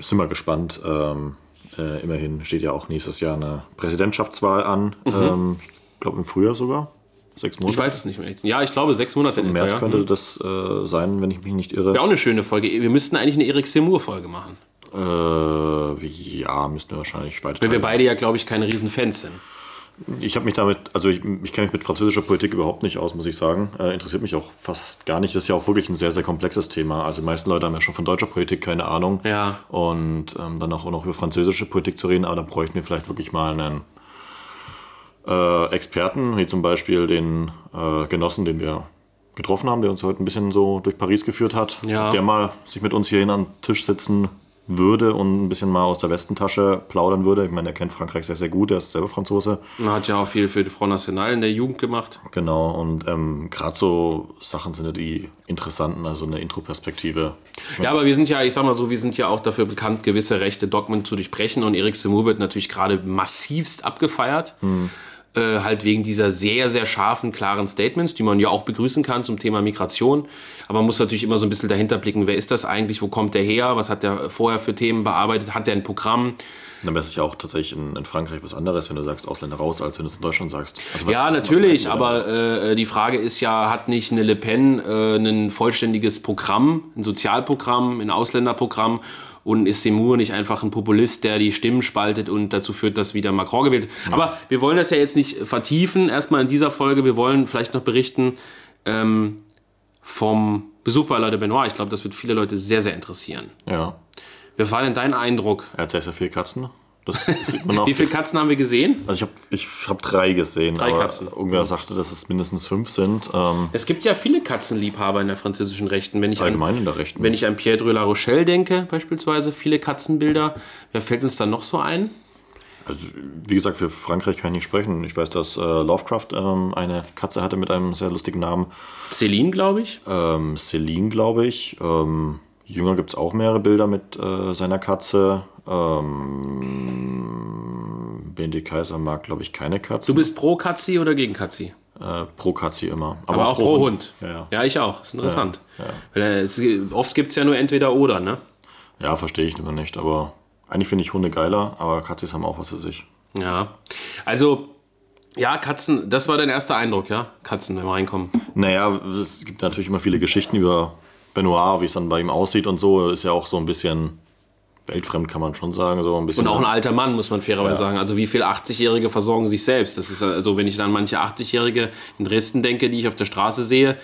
Sind wir gespannt. Ähm, äh, immerhin steht ja auch nächstes Jahr eine Präsidentschaftswahl an. Mhm. Ähm, ich glaube im Frühjahr sogar. Sechs Monate. Ich weiß es nicht mehr. Ja, ich glaube sechs Monate. Im März könnte mhm. das äh, sein, wenn ich mich nicht irre. Wäre auch eine schöne Folge. Wir müssten eigentlich eine Erik Seymour-Folge machen. Äh, ja, müssten wir wahrscheinlich weiter. Weil wir beide ja, glaube ich, keine riesen Fans sind. Ich habe mich damit, also ich, ich kenne mich mit französischer Politik überhaupt nicht aus, muss ich sagen. Äh, interessiert mich auch fast gar nicht. Das ist ja auch wirklich ein sehr, sehr komplexes Thema. Also die meisten Leute haben ja schon von deutscher Politik keine Ahnung. Ja. Und ähm, dann auch noch über französische Politik zu reden, aber da bräuchten wir vielleicht wirklich mal einen äh, Experten, wie zum Beispiel den äh, Genossen, den wir getroffen haben, der uns heute ein bisschen so durch Paris geführt hat, ja. der mal sich mit uns hierhin an den Tisch sitzen würde und ein bisschen mal aus der Westentasche plaudern würde. Ich meine, er kennt Frankreich sehr, sehr gut, er ist selber Franzose. Er hat ja auch viel für die Front National in der Jugend gemacht. Genau, und ähm, gerade so Sachen sind ja die interessanten, also eine Intro-Perspektive. Ja, aber wir sind ja, ich sag mal so, wir sind ja auch dafür bekannt, gewisse rechte Dogmen zu durchbrechen und Eric Zemmour wird natürlich gerade massivst abgefeiert. Hm. Äh, halt wegen dieser sehr, sehr scharfen, klaren Statements, die man ja auch begrüßen kann zum Thema Migration. Aber man muss natürlich immer so ein bisschen dahinter blicken, wer ist das eigentlich, wo kommt der her, was hat der vorher für Themen bearbeitet, hat der ein Programm? Dann wäre es ja auch tatsächlich in, in, Frankreich was anderes, wenn du sagst Ausländer raus, als wenn du es in Deutschland sagst. Also was, ja, was, natürlich, was aber äh, die Frage ist ja, hat nicht eine Le Pen äh, ein vollständiges Programm, ein Sozialprogramm, ein Ausländerprogramm und ist Seymour nicht einfach ein Populist, der die Stimmen spaltet und dazu führt, dass wieder Macron gewählt wird. Ja. Aber wir wollen das ja jetzt nicht vertiefen, erstmal in dieser Folge. Wir wollen vielleicht noch berichten ähm, vom Besuch bei Leute Benoit. Ich glaube, das wird viele Leute sehr, sehr interessieren. Ja. Wie war denn dein Eindruck? Er hat sehr, sehr viele Katzen. Wie viele Katzen haben wir gesehen? Also ich habe ich hab drei gesehen. Drei Katzen. Irgendwer sagte, dass es mindestens fünf sind. Ähm es gibt ja viele Katzenliebhaber in der französischen Rechten. Wenn ich Allgemein an, in der Rechten. Wenn ich an Pierre de la Rochelle denke, beispielsweise, viele Katzenbilder. Wer fällt uns da noch so ein? Also, wie gesagt, für Frankreich kann ich nicht sprechen. Ich weiß, dass äh, Lovecraft ähm, eine Katze hatte mit einem sehr lustigen Namen. Celine, glaube ich. Ähm, Celine, glaube ich. Ähm, Jünger gibt es auch mehrere Bilder mit äh, seiner Katze. Ähm, BND Kaiser mag, glaube ich, keine Katze. Du bist pro Katzi oder gegen Katzi? Äh, pro Katzi immer. Aber, Aber auch, pro Hund. Hund. Ja, ja. ja, ich auch. ist interessant. Ja, Weil, äh, es, oft gibt es ja nur entweder oder, ne? Ja, verstehe ich immer nicht. Aber eigentlich finde ich Hunde geiler, aber Katzis haben auch was für sich. Ja. Also, ja, Katzen, das war dein erster Eindruck, ja? Katzen, wenn wir reinkommen. Naja, es gibt natürlich immer viele Geschichten über Benoit, wie es dann bei ihm aussieht und so. Ist ja auch so ein bisschen weltfremd, kann man schon sagen. So ein bisschen und auch ein alter Mann, muss man fairerweise ja. sagen. Also wie viele 80-Jährige versorgen sich selbst? Das ist also, wenn ich dann manche 80-Jährige in Dresden denke, die ich auf der Straße sehe,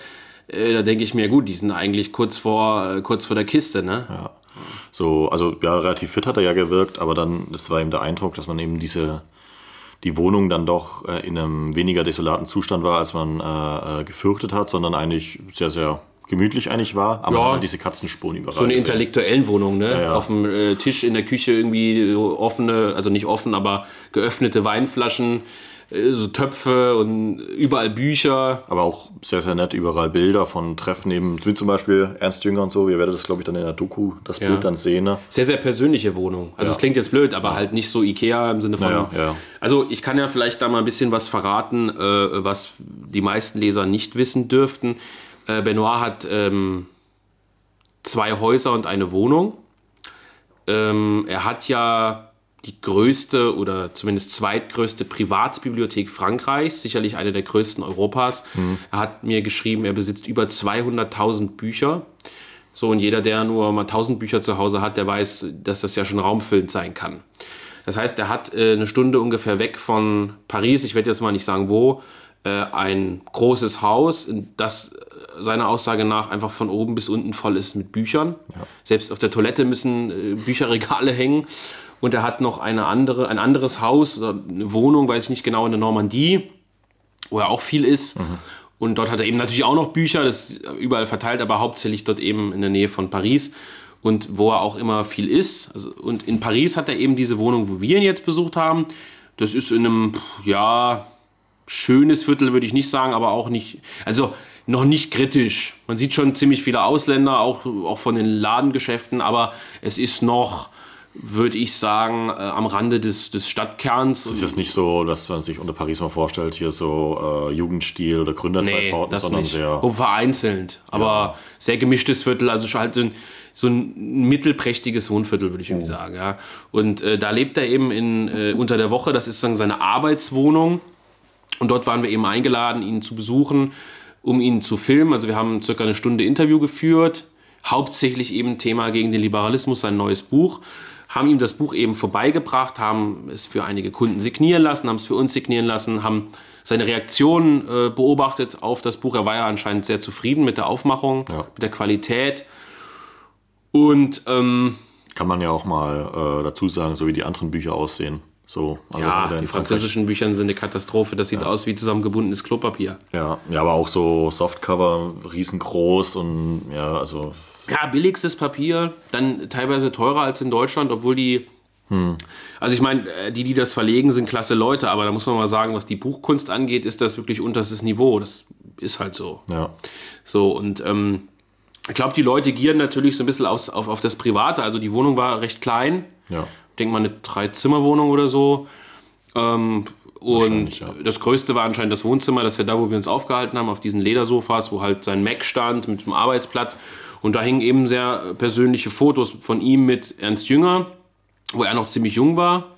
äh, da denke ich mir, gut, die sind eigentlich kurz vor, äh, kurz vor der Kiste, ne? Ja. So, also ja, relativ fit hat er ja gewirkt, aber dann, das war eben der Eindruck, dass man eben diese, die Wohnung dann doch äh, in einem weniger desolaten Zustand war, als man äh, äh gefürchtet hat, sondern eigentlich sehr, sehr gemütlich eigentlich war, aber Ja. hat diese Katzenspuren überall. So eine gesehen. intellektuellen Wohnung, ne? ja. Auf dem äh, Tisch in der Küche irgendwie offene, also nicht offen, aber geöffnete Weinflaschen, äh, so Töpfe und überall Bücher. Aber auch sehr, sehr nett, überall Bilder von Treffen, eben wie zum Beispiel Ernst Jünger und so. Ihr werdet das, glaube ich, dann in der Doku, das Ja. Bild dann sehen. Ne? Sehr, sehr persönliche Wohnung. Also es klingt jetzt blöd, aber halt nicht so Ikea im Sinne von. Ja, ja. Also ich kann ja vielleicht da mal ein bisschen was verraten, äh, was die meisten Leser nicht wissen dürften. Äh, Benoit hat ähm, zwei Häuser und eine Wohnung. Ähm, er hat ja die größte oder zumindest zweitgrößte Privatbibliothek Frankreichs, sicherlich eine der größten Europas. Er hat mir geschrieben, er besitzt über 200.000 Bücher. So, und jeder, der nur mal 1000 Bücher zu Hause hat, der weiß, dass das ja schon raumfüllend sein kann. Das heißt, er hat äh, eine Stunde ungefähr weg von Paris, ich werde jetzt mal nicht sagen wo, äh, ein großes Haus, das seiner Aussage nach einfach von oben bis unten voll ist mit Büchern. Selbst auf der Toilette müssen äh, Bücherregale hängen. Und er hat noch eine andere, ein anderes Haus oder eine Wohnung, weiß ich nicht genau, in der Normandie, wo er auch viel ist. Und dort hat er eben natürlich auch noch Bücher, das ist überall verteilt, aber hauptsächlich dort eben in der Nähe von Paris. Und wo er auch immer viel ist. Also, und in Paris hat er eben diese Wohnung, wo wir ihn jetzt besucht haben. Das ist in einem, ja, schönes Viertel, würde ich nicht sagen, aber auch nicht, also noch nicht kritisch. Man sieht schon ziemlich viele Ausländer, auch, auch von den Ladengeschäften, aber es ist noch, würde ich sagen, äh, am Rande des, des Stadtkerns. Es ist jetzt nicht so, dass man sich unter Paris mal vorstellt, hier so äh, Jugendstil oder Nee, Gründerzeitbauten, das sondern nicht. sehr. Oh, vereinzelt, aber sehr gemischtes Viertel, also schon halt so ein, so ein mittelprächtiges Wohnviertel, würde ich Oh. irgendwie sagen. Ja. Und äh, da lebt er eben in, äh, unter der Woche, das ist dann seine Arbeitswohnung. Und dort waren wir eben eingeladen, ihn zu besuchen, um ihn zu filmen. Also wir haben circa eine Stunde Interview geführt, hauptsächlich eben Thema gegen den Liberalismus, sein neues Buch. Haben ihm das Buch eben vorbeigebracht, haben es für einige Kunden signieren lassen, haben es für uns signieren lassen, haben seine Reaktionen äh, beobachtet auf das Buch. Er war ja anscheinend sehr zufrieden mit der Aufmachung, Ja. mit der Qualität. Und ähm, Kann man ja auch mal äh, dazu sagen, so wie die anderen Bücher aussehen. So, also ja, die französischen Bücher sind eine Katastrophe. Das sieht aus wie zusammengebundenes Klopapier. Ja, ja, aber auch so Softcover, riesengroß und ja, also Ja, billigstes Papier, dann teilweise teurer als in Deutschland, obwohl die. Also ich meine, äh, die, die das verlegen, sind klasse Leute, aber da muss man mal sagen, was die Buchkunst angeht, ist das wirklich unterstes Niveau. Das ist halt so. ja. So, und ähm, ich glaube, die Leute gieren natürlich so ein bisschen aufs, auf, auf das Private. Also die Wohnung war recht klein. Ja. Ich denke mal eine Drei-Zimmer-Wohnung oder so. Ähm, und ja. das Größte war anscheinend das Wohnzimmer, das ist ja da, wo wir uns aufgehalten haben, auf diesen Ledersofas, wo halt sein Mac stand mit dem Arbeitsplatz. Und da hingen eben sehr persönliche Fotos von ihm mit Ernst Jünger, wo er noch ziemlich jung war.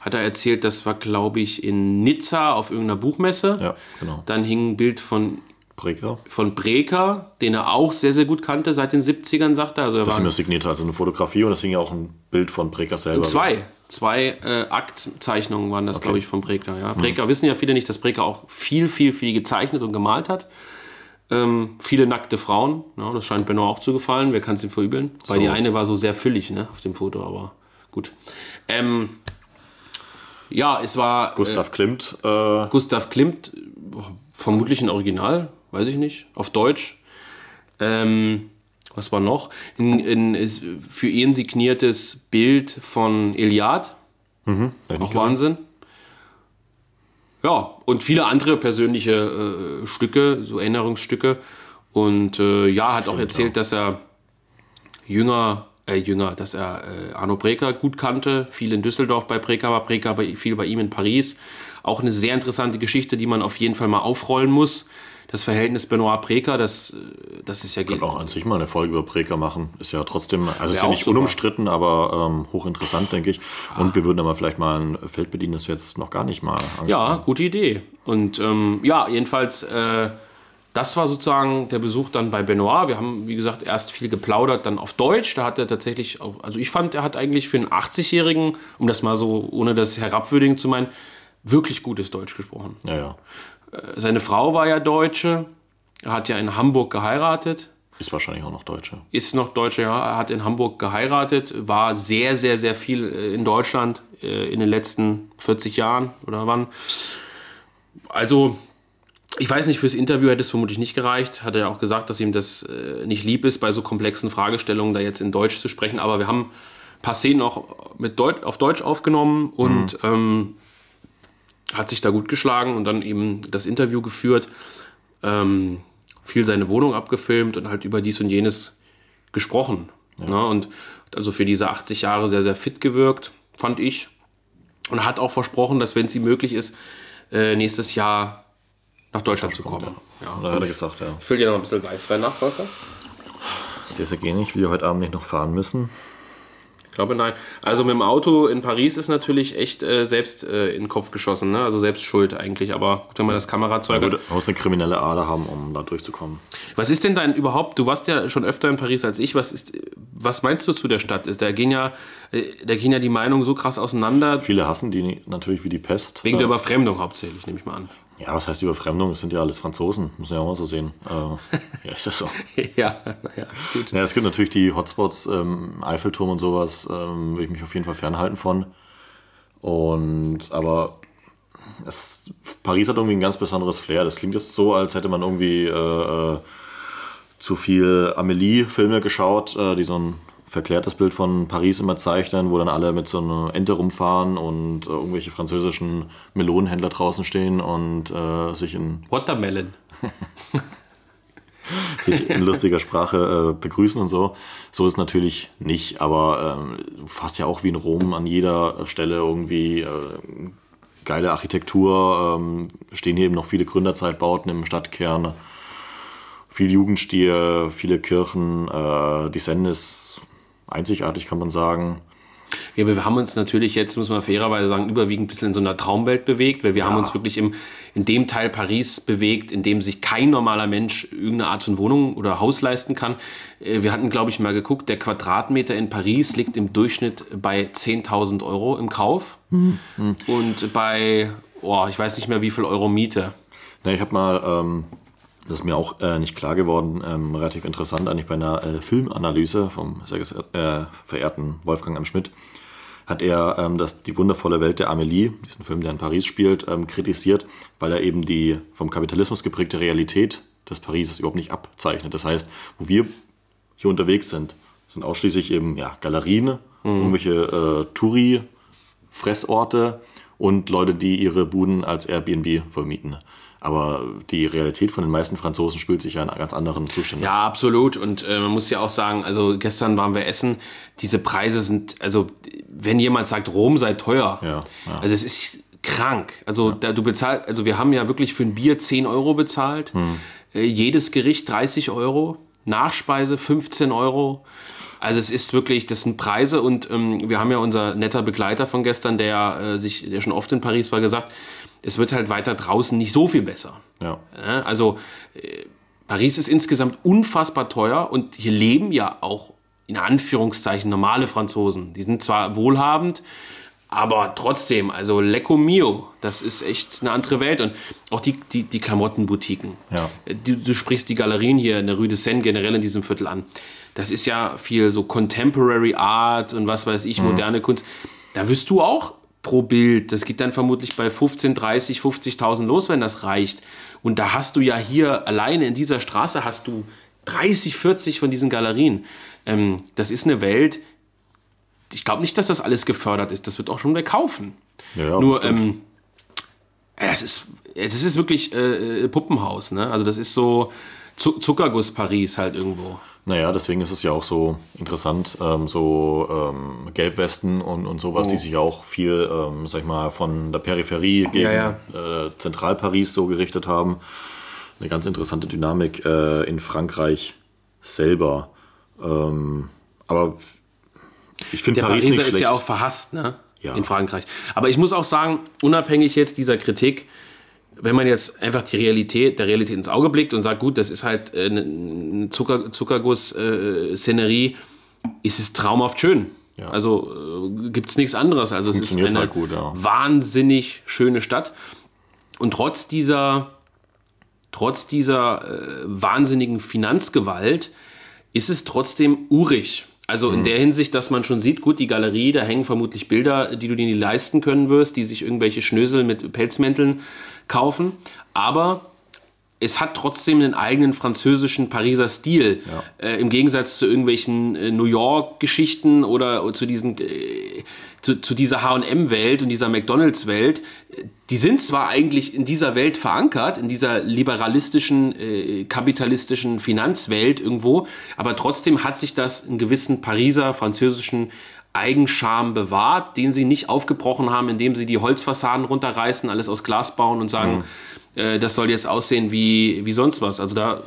Hat er erzählt, das war, glaube ich, in Nizza auf irgendeiner Buchmesse. Ja, genau. Dann hing ein Bild von, Breker. von Breker, den er auch sehr, sehr gut kannte seit den 70ern, sagt er. Also er Das sind mir signiert, also eine Fotografie und es hing ja auch ein Bild von Breker selber. Zwei. Zwei äh, Aktzeichnungen waren das, glaube ich, von Breker. Ja. Breker wissen ja viele nicht, dass Breker auch viel, viel, viel gezeichnet und gemalt hat. Ähm, viele nackte Frauen. Ja, das scheint Benoit auch zu gefallen. Wer kann es ihm verübeln? Weil die eine war so sehr füllig ne, auf dem Foto, aber gut. Ähm, ja, es war Gustav Klimt, äh, Gustav Klimt, vermutlich ein Original, weiß ich nicht, auf Deutsch. Ähm, was war noch? Ein, ein, für ihn signiertes Bild von ich nicht auch. Wahnsinn. Ja, und viele andere persönliche äh, Stücke, so Erinnerungsstücke. Und äh, ja, hat auch erzählt, dass er jünger, äh, jünger, dass er äh, Arno Breker gut kannte, viel in Düsseldorf bei Breker war, Breker bei, viel bei ihm in Paris. Auch eine sehr interessante Geschichte, die man auf jeden Fall mal aufrollen muss. Das Verhältnis Benoit-Breker, das, das ist ja... Können auch an sich mal eine Folge über Breker machen. Ist ja trotzdem, also ist ja nicht super. unumstritten, aber ähm, hochinteressant, denke ich. Und wir würden aber vielleicht mal ein Feld bedienen, das wir jetzt noch gar nicht mal angesprochen Ja, gute Idee. Und ähm, ja, jedenfalls, äh, das war sozusagen der Besuch dann bei Benoit. Wir haben, wie gesagt, erst viel geplaudert, dann auf Deutsch. Da hat er tatsächlich, also ich fand, er hat eigentlich für einen 80-Jährigen, um das mal so, ohne das herabwürdigend zu meinen, wirklich gutes Deutsch gesprochen. Ja, ja. Seine Frau war ja Deutsche. Hat ja in Hamburg geheiratet. Ist wahrscheinlich auch noch Deutsche. Ist noch Deutsche, ja. Er hat in Hamburg geheiratet, war sehr, sehr, sehr viel äh, in Deutschland äh, in den letzten 40 Jahren oder wann. Also ich weiß nicht, fürs Interview hätte es vermutlich nicht gereicht. Hat er ja auch gesagt, dass ihm das äh, nicht lieb ist, bei so komplexen Fragestellungen da jetzt in Deutsch zu sprechen. Aber wir haben ein paar Szenen auch mit Deut auf Deutsch aufgenommen und mhm. ähm, hat sich da gut geschlagen und dann eben das Interview geführt. Ähm, viel seine Wohnung abgefilmt und halt über dies und jenes gesprochen. Ja. Ne? Und also für diese 80 Jahre sehr, sehr fit gewirkt, fand ich. Und hat auch versprochen, dass, wenn es ihm möglich ist, äh, nächstes Jahr nach Deutschland zu kommen. Ja, ja. hat er gesagt, ja. Ich will dir noch ein bisschen Weißwein nach, Volker. Sehr, sehr gerne. Ich will heute Abend nicht noch fahren müssen. Ich glaube nein. Also mit dem Auto in Paris ist natürlich echt äh, selbst äh, in den Kopf geschossen, ne? also selbst schuld eigentlich. Aber wenn man das Kamerazeug hat. Du musst eine kriminelle Ader haben, um da durchzukommen. Was ist denn dein überhaupt? Du warst ja schon öfter in Paris als ich. Was ist, was meinst du zu der Stadt? Da gehen ja, äh, da gehen ja die Meinungen so krass auseinander. Viele hassen die natürlich wie die Pest. Wegen der Überfremdung hauptsächlich, nehme ich mal an. Ja, was heißt Überfremdung? Es sind ja alles Franzosen, muss man ja auch mal so sehen. Äh, ja, ist das so? ja, naja, gut. Ja, es gibt natürlich die Hotspots, ähm, Eiffelturm und sowas, ähm, will ich mich auf jeden Fall fernhalten von. Und, aber es, Paris hat irgendwie ein ganz besonderes Flair. Das klingt jetzt so, als hätte man irgendwie äh, äh zu viel Amelie-Filme geschaut, äh, die so ein verklärtes Bild von Paris immer zeichnen, wo dann alle mit so einer Ente rumfahren und äh, irgendwelche französischen Melonenhändler draußen stehen und äh, sich in. Watermelon. sich in lustiger Sprache äh, begrüßen und so. So ist es natürlich nicht, aber ähm, fast ja auch wie in Rom an jeder Stelle irgendwie äh, geile Architektur. Ähm, stehen hier eben noch viele Gründerzeitbauten im Stadtkern. Viel Jugendstil, viele Kirchen. Äh, die Seine ist einzigartig, kann man sagen. Ja, wir haben uns natürlich jetzt, muss man fairerweise sagen, überwiegend ein bisschen in so einer Traumwelt bewegt, weil wir ja. haben uns wirklich im, in dem Teil Paris bewegt, in dem sich kein normaler Mensch irgendeine Art von Wohnung oder Haus leisten kann. Äh, wir hatten, glaube ich, mal geguckt, der Quadratmeter in Paris liegt im Durchschnitt bei 10.000 Euro im Kauf mhm. und bei, oh, ich weiß nicht mehr, wie viel Euro Miete. Ja, ich habe mal ähm, das ist mir auch äh, nicht klar geworden, ähm, relativ interessant eigentlich bei einer äh, Filmanalyse vom sehr äh, verehrten Wolfgang M. Schmidt, hat er ähm, das, die wundervolle Welt der Amélie, diesen Film, der in Paris spielt, ähm, kritisiert, weil er eben die vom Kapitalismus geprägte Realität des Parises überhaupt nicht abzeichnet. Das heißt, wo wir hier unterwegs sind, sind ausschließlich eben ja, Galerien, mhm. irgendwelche äh, Touri-Fressorte und Leute, die ihre Buden als Airbnb vermieten. Aber die Realität von den meisten Franzosen spielt sich ja in ganz anderen Zuständen. Ja, absolut. Und äh, man muss ja auch sagen, also gestern waren wir essen, diese Preise sind, also wenn jemand sagt, Rom sei teuer, ja, ja. also es ist krank. Also ja. da, du bezahlst, also wir haben ja wirklich für ein Bier 10 Euro bezahlt, hm. äh, jedes Gericht 30 Euro, Nachspeise 15 Euro. Also es ist wirklich, das sind Preise und ähm, wir haben ja unser netter Begleiter von gestern, der äh, sich, der schon oft in Paris war, gesagt, es wird halt weiter draußen nicht so viel besser. Ja. Also äh, Paris ist insgesamt unfassbar teuer und hier leben ja auch in Anführungszeichen normale Franzosen. Die sind zwar wohlhabend, aber trotzdem, also Lecco Mio, das ist echt eine andere Welt. Und auch die, die, die Klamottenboutiquen. Ja. Du, du, sprichst die Galerien hier in der Rue de Seine generell in diesem Viertel an. Das ist ja viel so Contemporary Art und was weiß ich, mhm. moderne Kunst. Da wirst du auch pro Bild. Das geht dann vermutlich bei 15, 30, 50.000 los, wenn das reicht. Und da hast du ja hier alleine in dieser Straße hast du 30, 40 von diesen Galerien. Ähm, das ist eine Welt. Ich glaube nicht, dass das alles gefördert ist. Das wird auch schon wer kaufen. Ja, Nur, ähm, es ist, es ist wirklich äh, Puppenhaus. Ne? Also das ist so Zuckerguss Paris halt irgendwo. Naja, deswegen ist es ja auch so interessant, ähm, so ähm, Gelbwesten und, und sowas, oh. die sich auch viel, ähm, sag ich mal, von der Peripherie gegen ja, ja. Äh, Zentralparis so gerichtet haben. Eine ganz interessante Dynamik äh, in Frankreich selber. Ähm, aber ich finde Paris Pariser nicht schlecht. ist ja auch verhasst, ne? Ja. In Frankreich. Aber ich muss auch sagen, unabhängig jetzt dieser Kritik, wenn man jetzt einfach die Realität, der Realität ins Auge blickt und sagt, gut, das ist halt äh, eine Zucker, Zuckerguss-Szenerie, äh, ist es traumhaft schön. Ja. Also äh, gibt es nichts anderes. Also es ist eine halt gut, ja. wahnsinnig schöne Stadt. Und trotz dieser, trotz dieser äh, wahnsinnigen Finanzgewalt ist es trotzdem urig. Also in mhm. der Hinsicht, dass man schon sieht, gut, die Galerie, da hängen vermutlich Bilder, die du dir nie leisten können wirst, die sich irgendwelche Schnösel mit Pelzmänteln kaufen. Aber es hat trotzdem einen eigenen französischen Pariser Stil. Ja. Äh, Im Gegensatz zu irgendwelchen äh, New York-Geschichten oder, zu, diesen, äh, zu, zu, dieser HM-Welt und dieser McDonalds-Welt. Die sind zwar eigentlich in dieser Welt verankert, in dieser liberalistischen, äh, kapitalistischen Finanzwelt irgendwo, aber trotzdem hat sich das in gewissen Pariser französischen Eigenscham bewahrt, den sie nicht aufgebrochen haben, indem sie die Holzfassaden runterreißen, alles aus Glas bauen und sagen, mhm äh, das soll jetzt aussehen wie, wie sonst was. Also da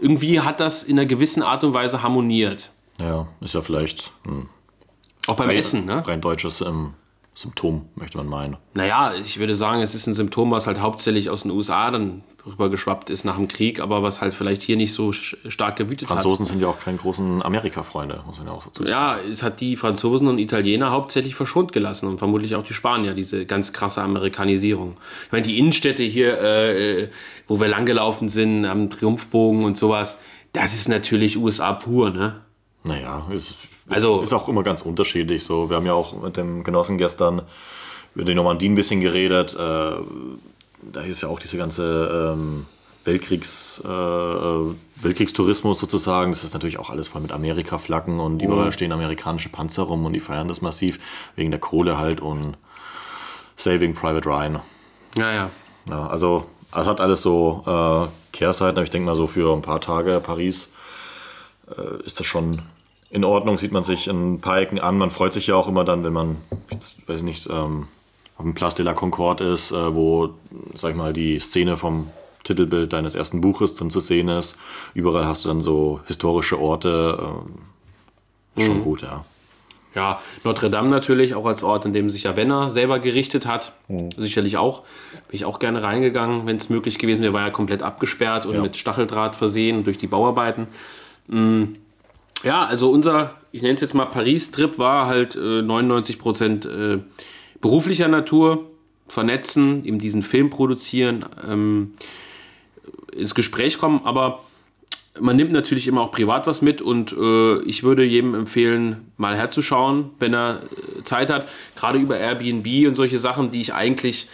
irgendwie hat das in einer gewissen Art und Weise harmoniert. Ja, ist ja vielleicht hm, auch beim rein, Essen, ne? Rein deutsches ähm, Symptom, möchte man meinen. Naja, ich würde sagen, es ist ein Symptom, was halt hauptsächlich aus den USA dann rübergeschwappt ist nach dem Krieg, aber was halt vielleicht hier nicht so stark gewütet Franzosen hat. Franzosen sind ja auch keine großen Amerika-Freunde, muss man ja auch dazu sagen. Ja, es hat die Franzosen und Italiener hauptsächlich verschont gelassen und vermutlich auch die Spanier, diese ganz krasse Amerikanisierung. Ich meine, die Innenstädte hier, äh, wo wir langgelaufen sind, am Triumphbogen und sowas, das ist natürlich USA pur, ne? Naja, ist, also, ist auch immer ganz unterschiedlich. So, wir haben ja auch mit dem Genossen gestern über die Normandie ein bisschen geredet. Äh, da ist ja auch diese ganze ähm, Weltkriegs, äh, Weltkriegstourismus sozusagen. Das ist natürlich auch alles voll mit Amerika-Flaggen und überall oh. stehen amerikanische Panzer rum und die feiern das massiv wegen der Kohle halt und Saving Private Ryan. Ja, ja. ja also, es hat alles so äh, Kehrseiten, aber ich denke mal so für ein paar Tage Paris äh, ist das schon in Ordnung, sieht man sich ein paar Ecken an. Man freut sich ja auch immer dann, wenn man, jetzt, weiß ich nicht, ähm, auf dem Place de la Concorde ist, äh, wo, sag ich mal, die Szene vom Titelbild deines ersten Buches dann zu sehen ist. Überall hast du dann so historische Orte. Äh, schon mhm. gut, ja. Ja, Notre Dame natürlich, auch als Ort, in dem sich Ravenna selber gerichtet hat. Mhm. Sicherlich auch. Bin ich auch gerne reingegangen, wenn es möglich gewesen wäre. War ja komplett abgesperrt und ja. mit Stacheldraht versehen durch die Bauarbeiten. Mhm. Ja, also unser, ich nenne es jetzt mal Paris-Trip, war halt äh, 99 Prozent äh, beruflicher Natur, vernetzen, eben diesen Film produzieren, ähm, ins Gespräch kommen, aber man nimmt natürlich immer auch privat was mit und äh, ich würde jedem empfehlen, mal herzuschauen, wenn er äh, Zeit hat. Gerade über Airbnb und solche Sachen, die ich eigentlich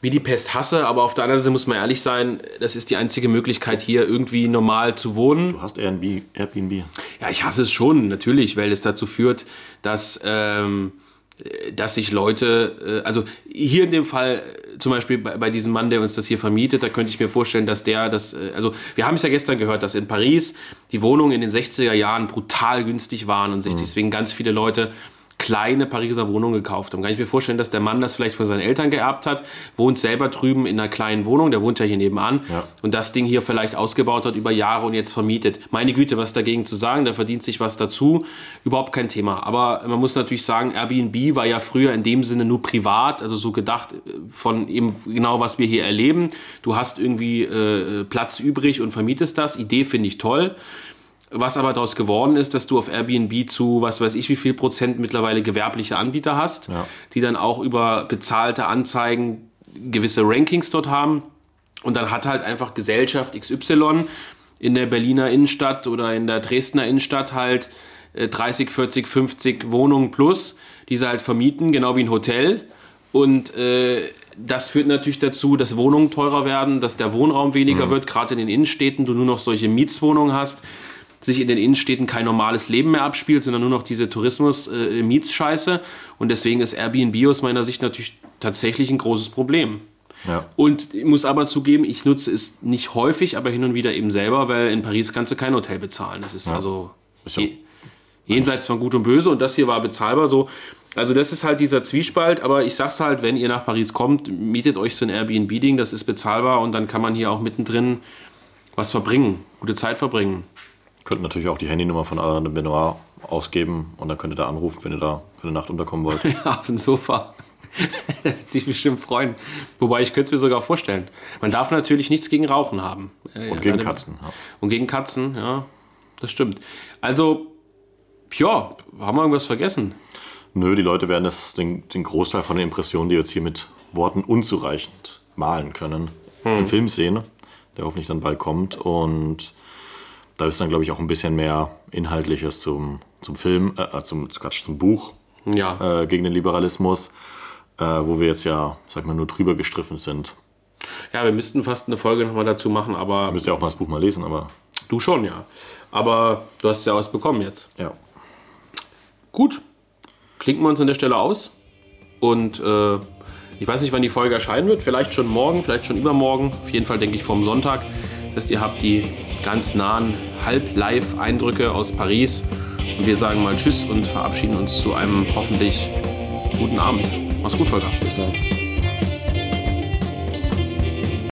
wie die Pest hasse, aber auf der anderen Seite muss man ehrlich sein, das ist die einzige Möglichkeit hier irgendwie normal zu wohnen. Du hast Airbnb. Airbnb. Ja, ich hasse es schon, natürlich, weil es dazu führt, dass, ähm, dass sich Leute, äh, also hier in dem Fall äh, zum Beispiel bei, bei, diesem Mann, der uns das hier vermietet, da könnte ich mir vorstellen, dass der das, äh, also wir haben es ja gestern gehört, dass in Paris die Wohnungen in den 60er Jahren brutal günstig waren und sich mhm. deswegen ganz viele Leute kleine Pariser Wohnung gekauft haben. Kann ich mir vorstellen, dass der Mann das vielleicht von seinen Eltern geerbt hat, wohnt selber drüben in einer kleinen Wohnung, der wohnt ja hier nebenan ja. und das Ding hier vielleicht ausgebaut hat über Jahre und jetzt vermietet. Meine Güte, was dagegen zu sagen, der verdient sich was dazu, überhaupt kein Thema. Aber man muss natürlich sagen, Airbnb war ja früher in dem Sinne nur privat, also so gedacht äh, von eben genau, was wir hier erleben. Du hast irgendwie äh, Platz übrig und vermietest das. Idee finde ich toll. Was aber daraus geworden ist, dass du auf Airbnb zu, was weiß ich, wie viel Prozent mittlerweile gewerbliche Anbieter hast, ja. die dann auch über bezahlte Anzeigen gewisse Rankings dort haben. Und dann hat halt einfach Gesellschaft XY in der Berliner Innenstadt oder in der Dresdner Innenstadt halt 30, 40, 50 Wohnungen plus, die sie halt vermieten, genau wie ein Hotel. Und äh, das führt natürlich dazu, dass Wohnungen teurer werden, dass der Wohnraum weniger mhm. wird, gerade in den Innenstädten, du nur noch solche Mietswohnungen hast sich in den Innenstädten kein normales Leben mehr abspielt, sondern nur noch diese Tourismus-Mietsscheiße. Äh, und deswegen ist Airbnb aus meiner Sicht natürlich tatsächlich ein großes Problem. Ja. Und ich muss aber zugeben, ich nutze es nicht häufig, aber hin und wieder eben selber, weil in Paris kannst du kein Hotel bezahlen. Das ist ja. also je, jenseits von Gut und Böse und das hier war bezahlbar so. Also das ist halt dieser Zwiespalt, aber ich sag's halt, wenn ihr nach Paris kommt, mietet euch so ein Airbnb-Ding, das ist bezahlbar und dann kann man hier auch mittendrin was verbringen, gute Zeit verbringen. Könnt natürlich auch die Handynummer von Alain de Benoit ausgeben und dann könnt ihr da anrufen, wenn ihr da für eine Nacht unterkommen wollt. ja, auf dem Sofa. Der wird sich bestimmt freuen. Wobei ich könnte es mir sogar vorstellen. Man darf natürlich nichts gegen Rauchen haben. Äh, und gegen Katzen. Ja. Und gegen Katzen, ja. Das stimmt. Also, ja, haben wir irgendwas vergessen? Nö, die Leute werden das, den, den Großteil von den Impressionen, die jetzt hier mit Worten unzureichend malen können, hm. im Film sehen, der hoffentlich dann bald kommt. Und da ist dann, glaube ich, auch ein bisschen mehr Inhaltliches zum, zum Film, äh, äh zum, Quatsch, zum Buch ja. äh, gegen den Liberalismus, äh, wo wir jetzt ja, sag mal, nur drüber gestriffen sind. Ja, wir müssten fast eine Folge nochmal dazu machen, aber Müsst ihr auch mal das Buch mal lesen, aber du schon, ja. Aber du hast ja was bekommen jetzt. ja. Gut, klinken wir uns an der Stelle aus. Und äh, ich weiß nicht, wann die Folge erscheinen wird. Vielleicht schon morgen, vielleicht schon übermorgen. Auf jeden Fall denke ich vom Sonntag. Das heißt, ihr habt die ganz nahen Halb-Live-Eindrücke aus Paris. Und wir sagen mal Tschüss und verabschieden uns zu einem hoffentlich guten Abend. Mach's gut, Volker. Bis dann.